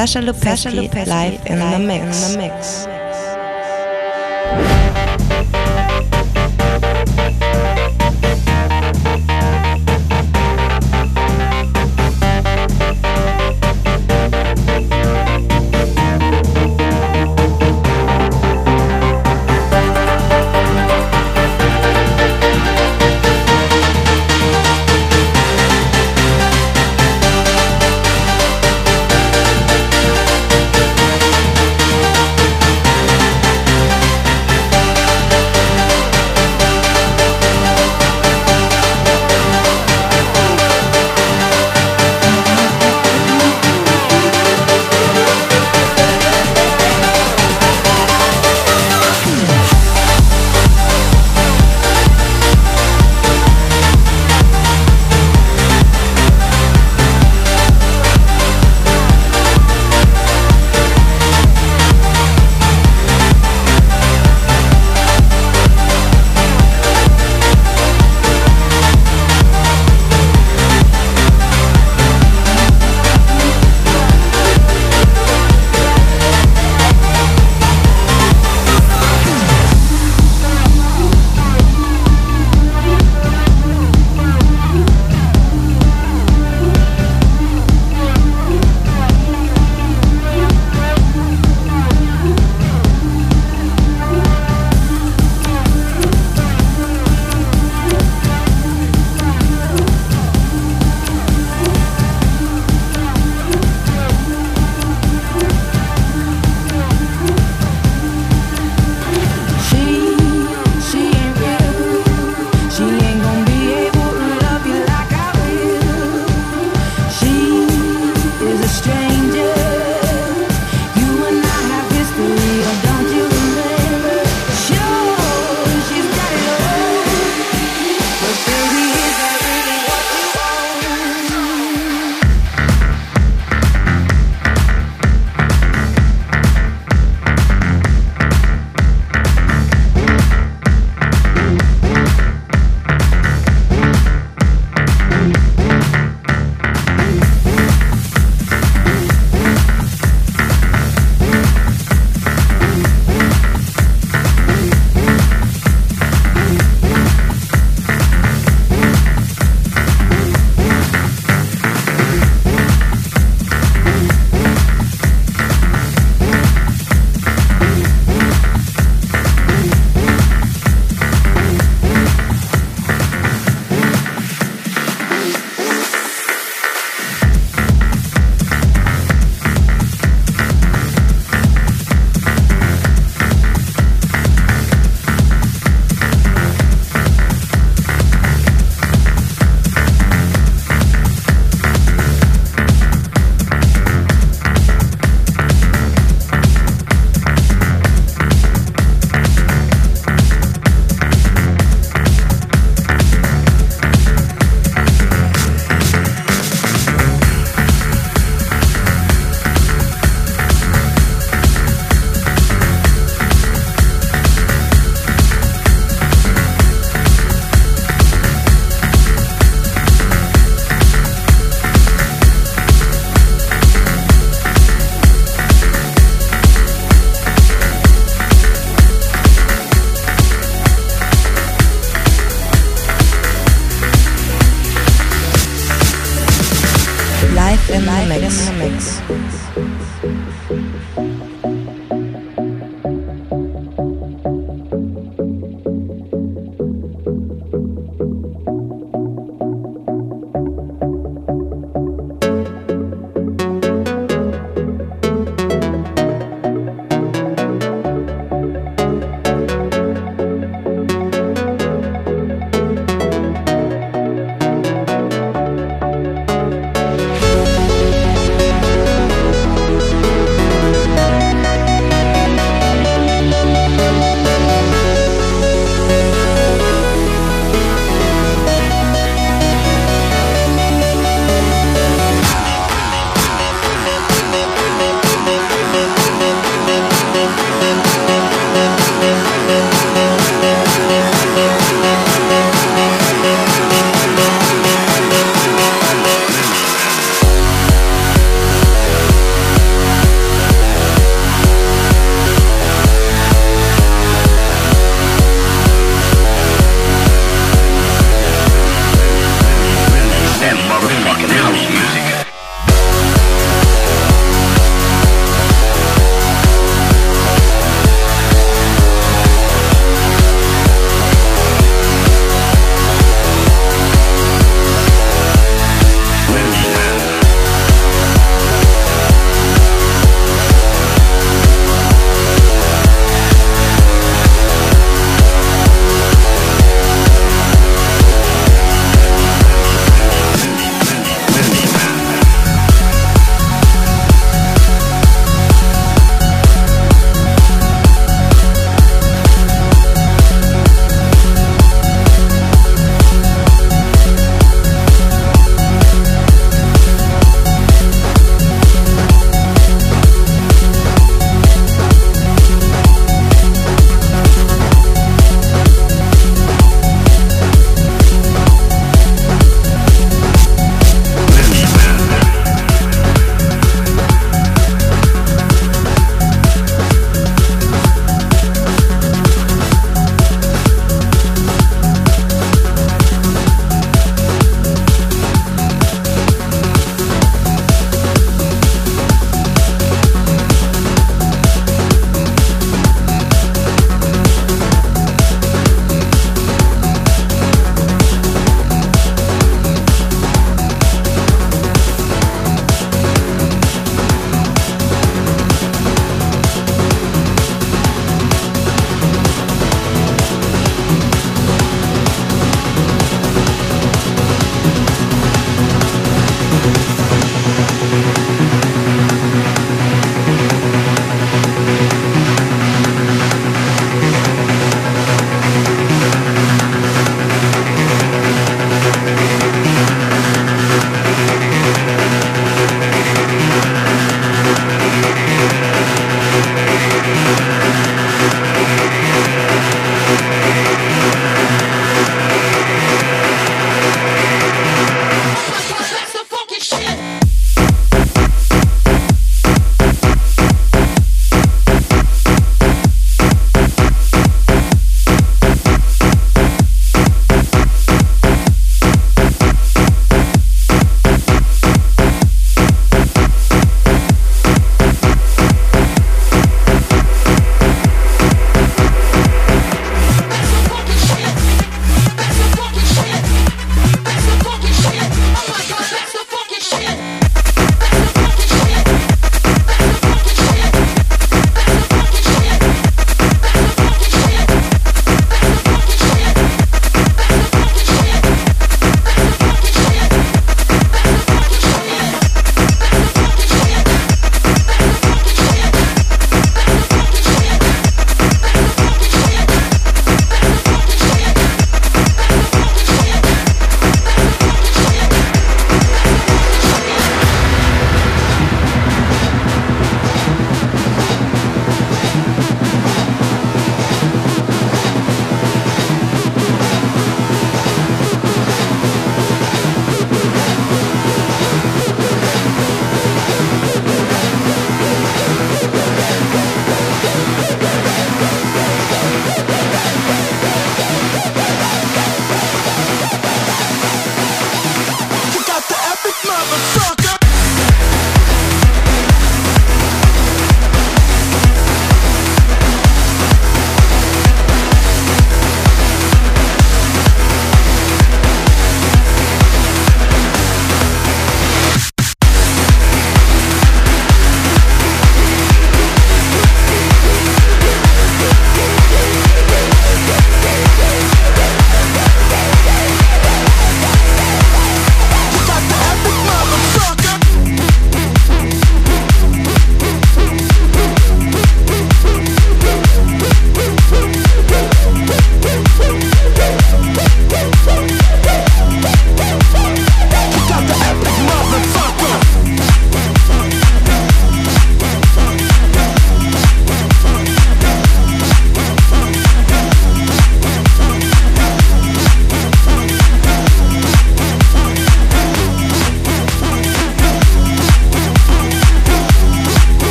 Sasha Lopezki, live in the mix. In the mix.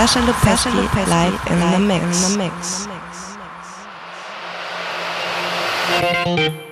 Sasha Lupesky live in the mix. In the mix.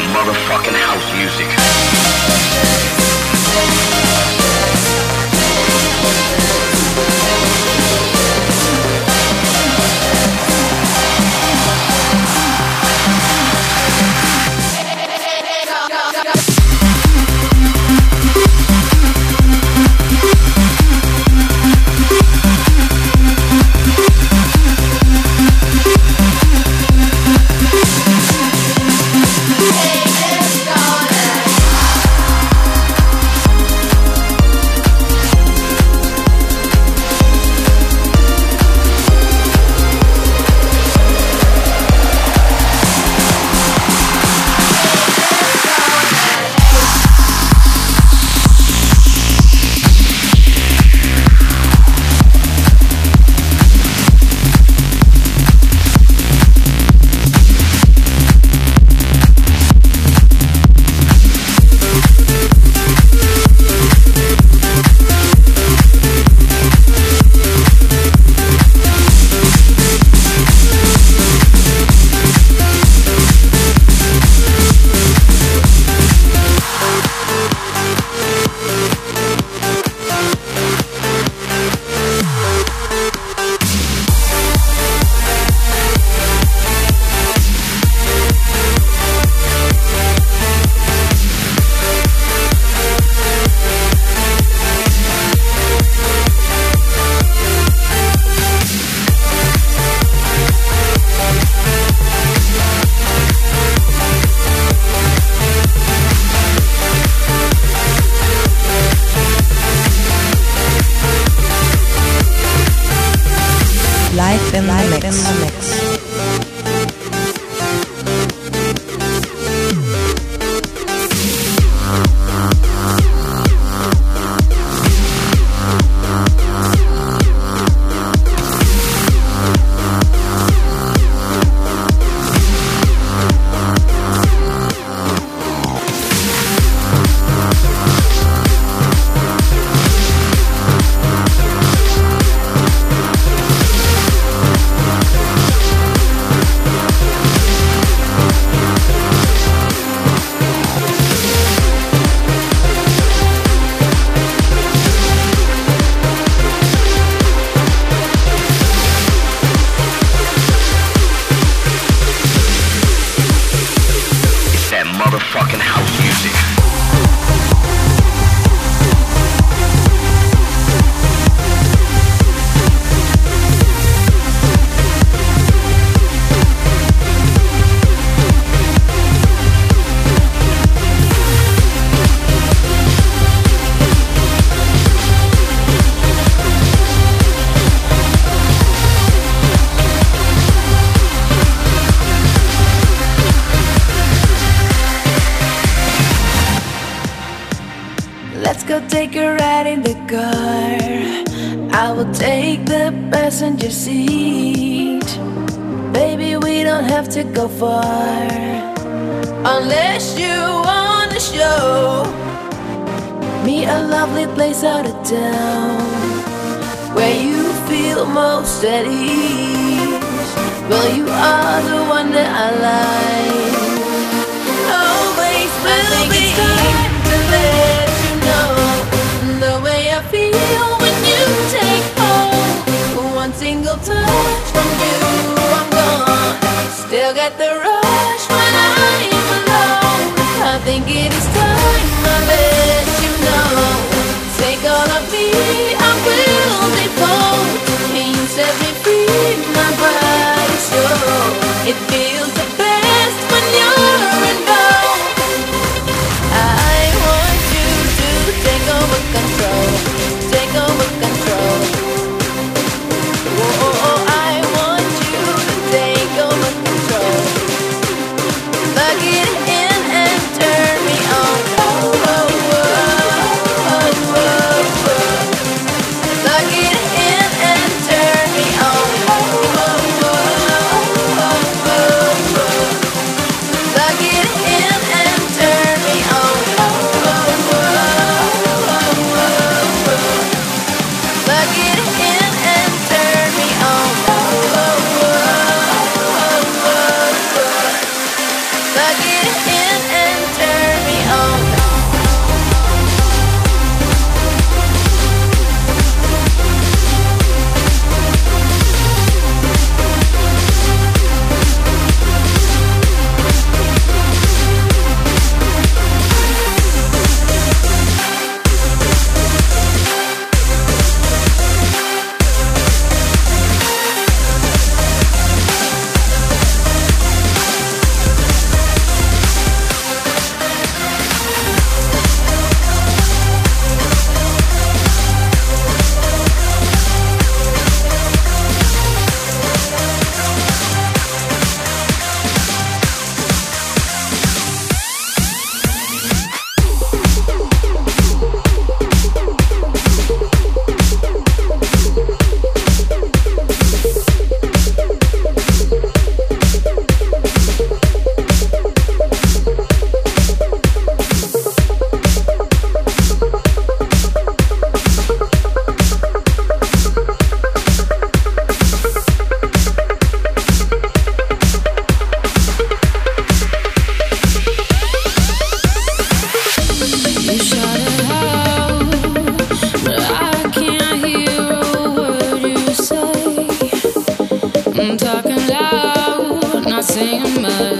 motherfucking house music. I'm talking loud, not saying much.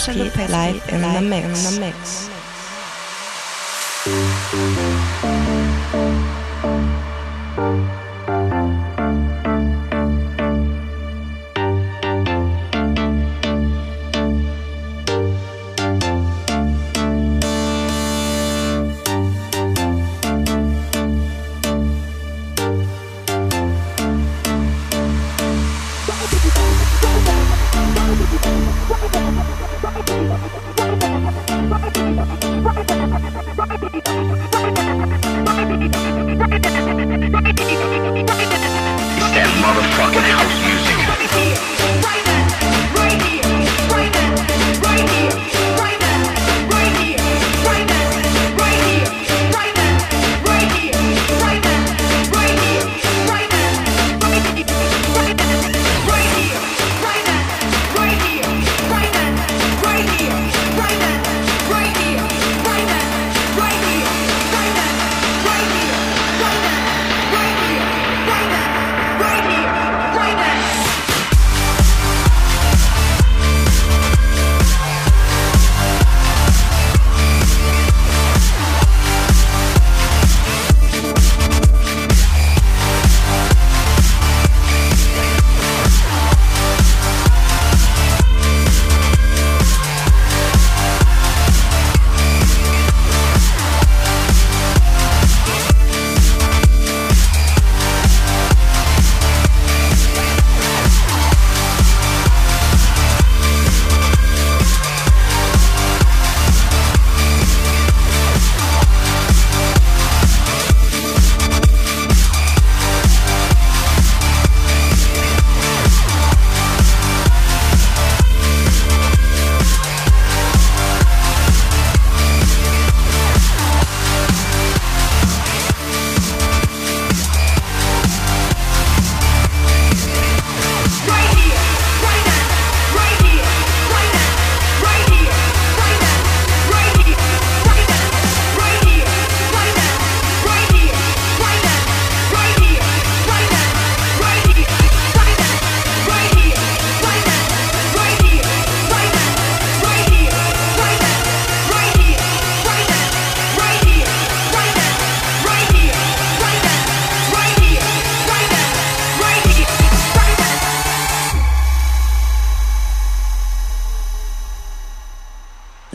Sasha Lopezki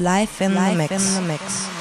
Live in the mix. In the mix.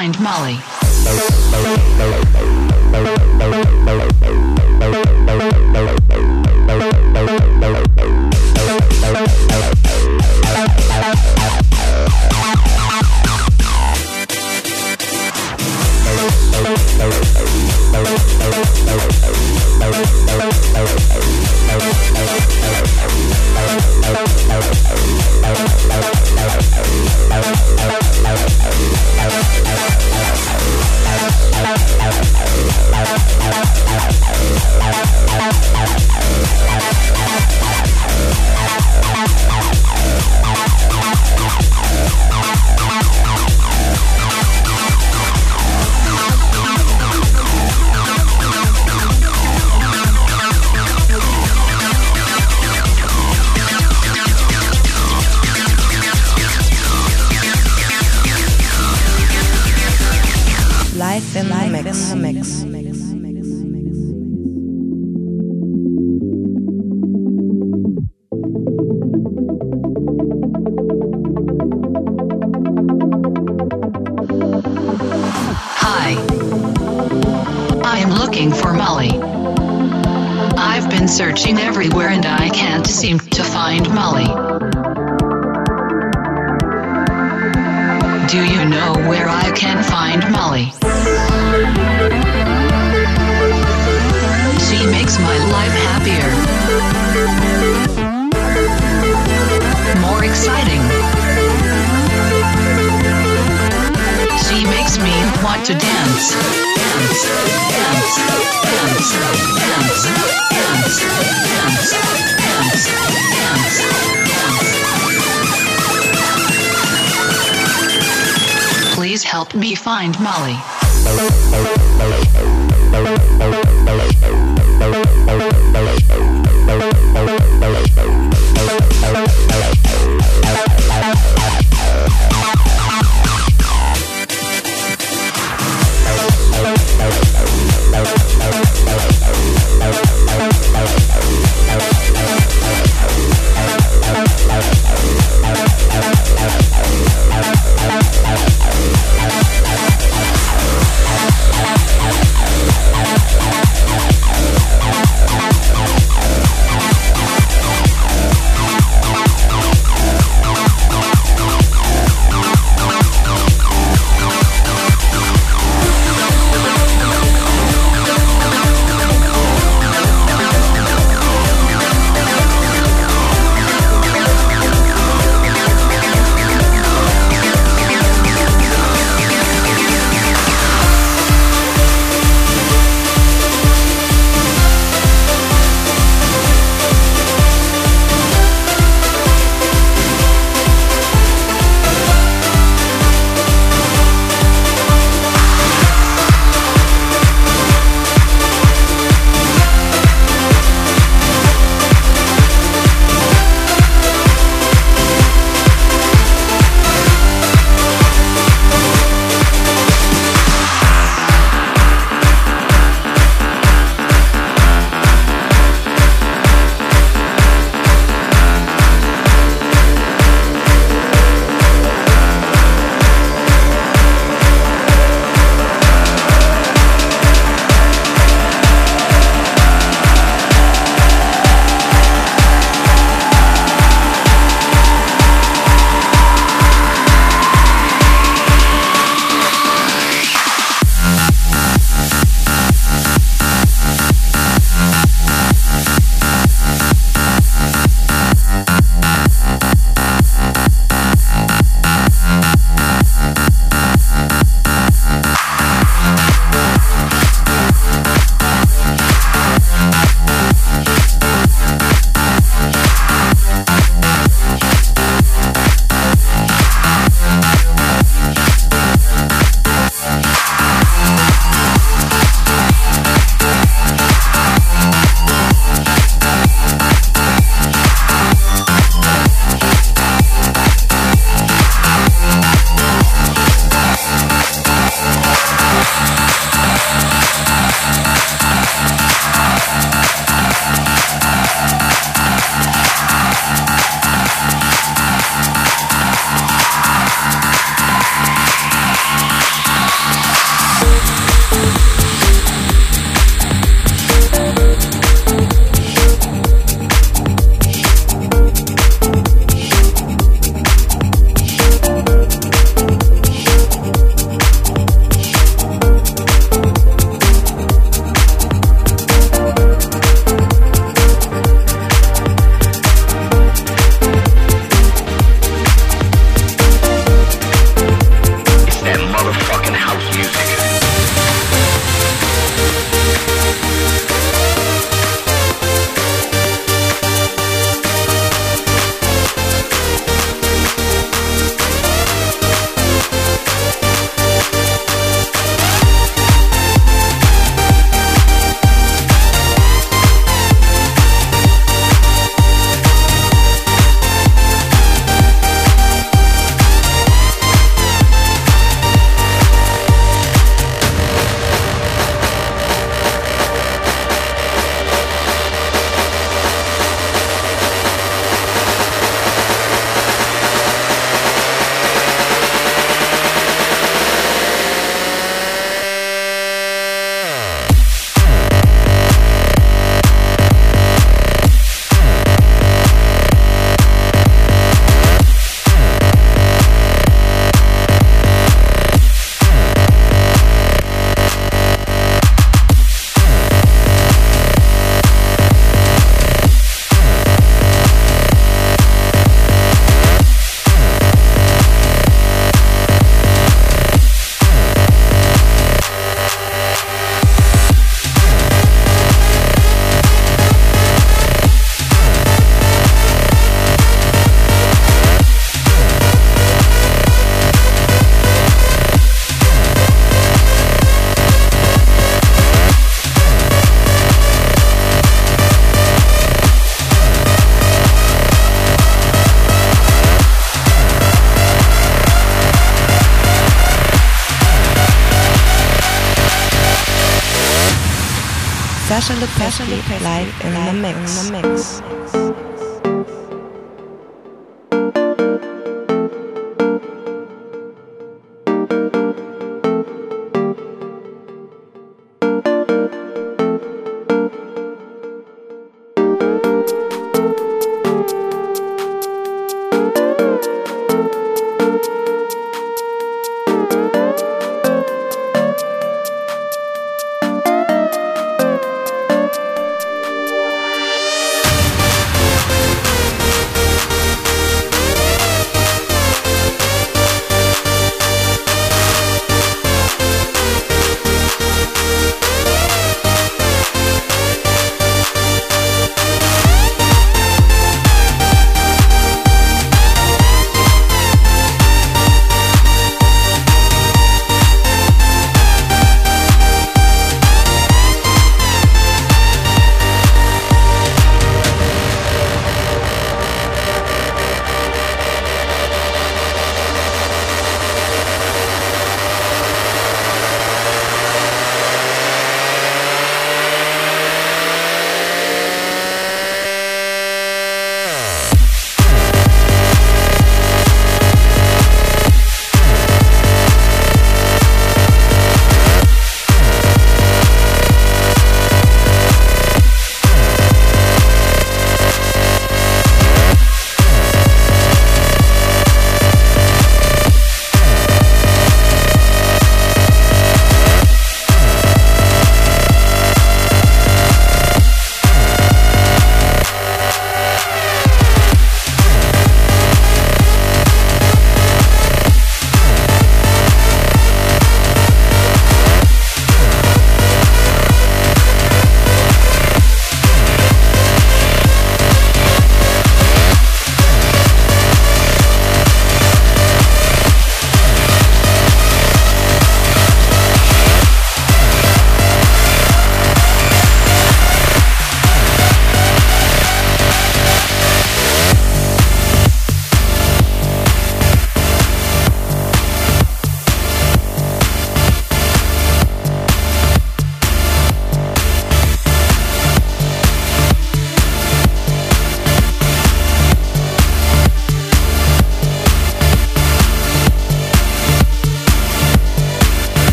Find Molly. Sasha Lupesky live in the mix. In the mix.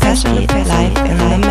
Sasha Lupesky live in the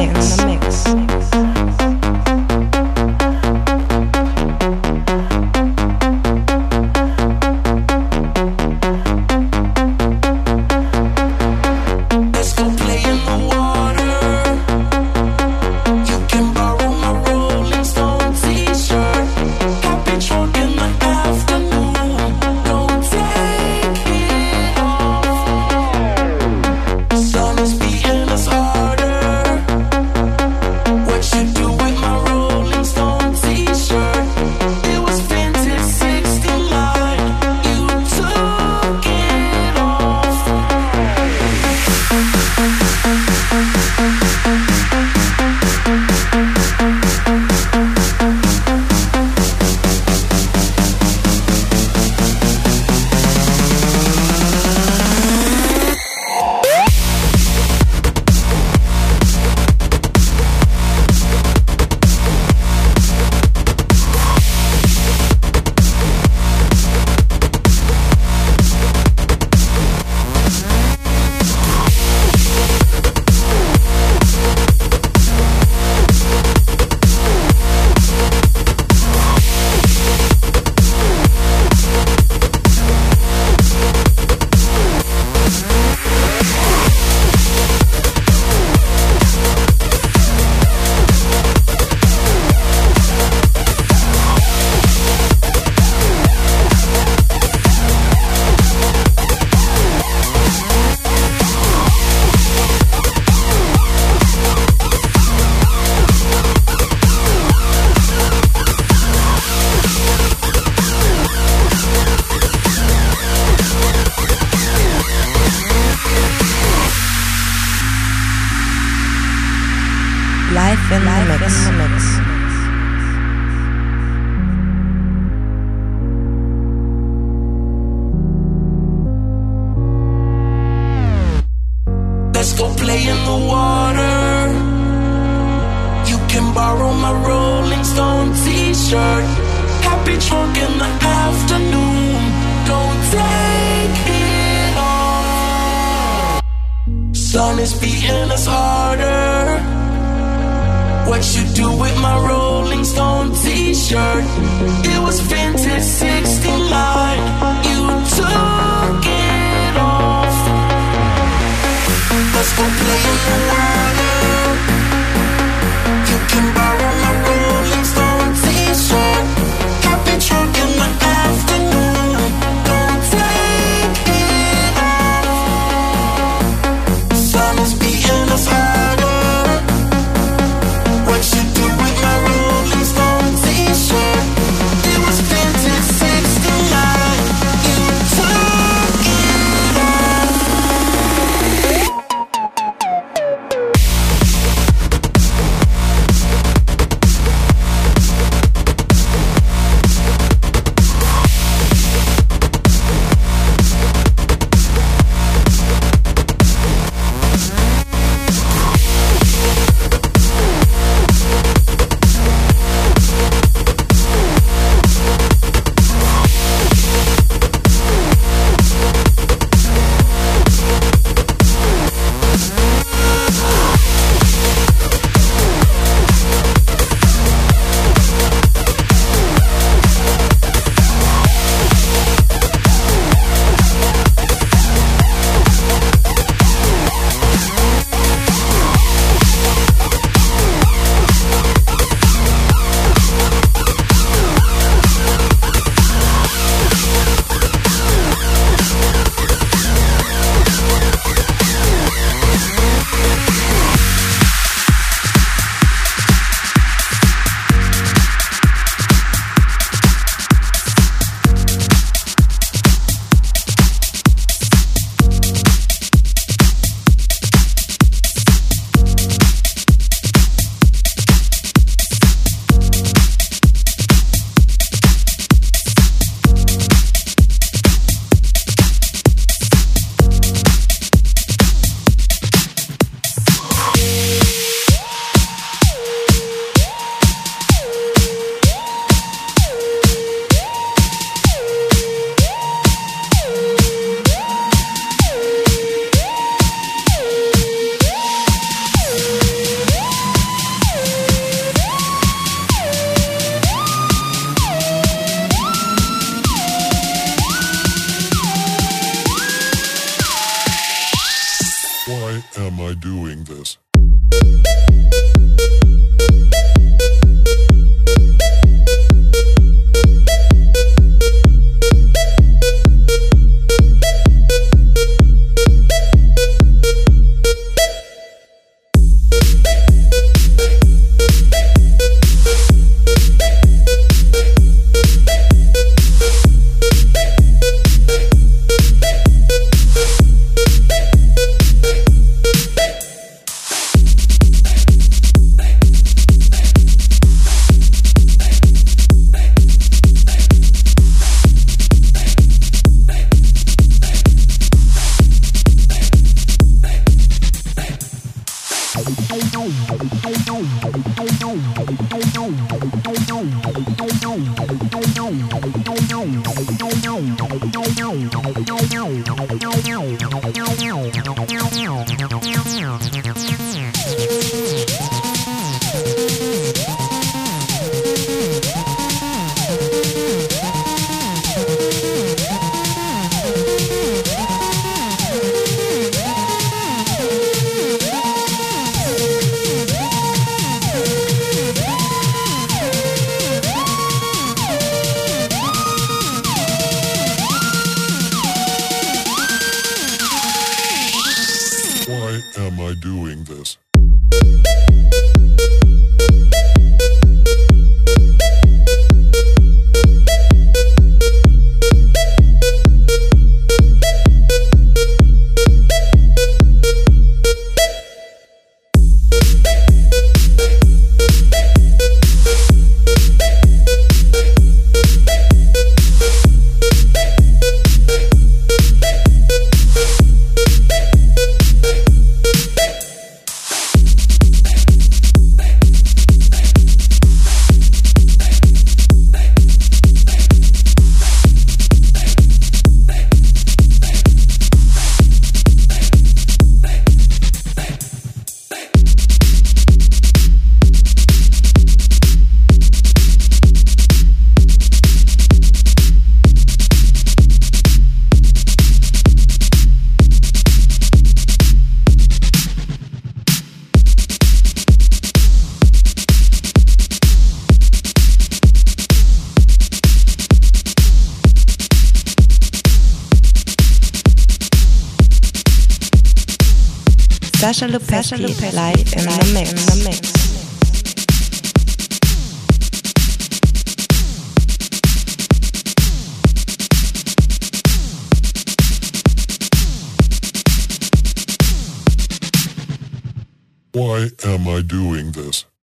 Why am I doing this? Sasha Lopez live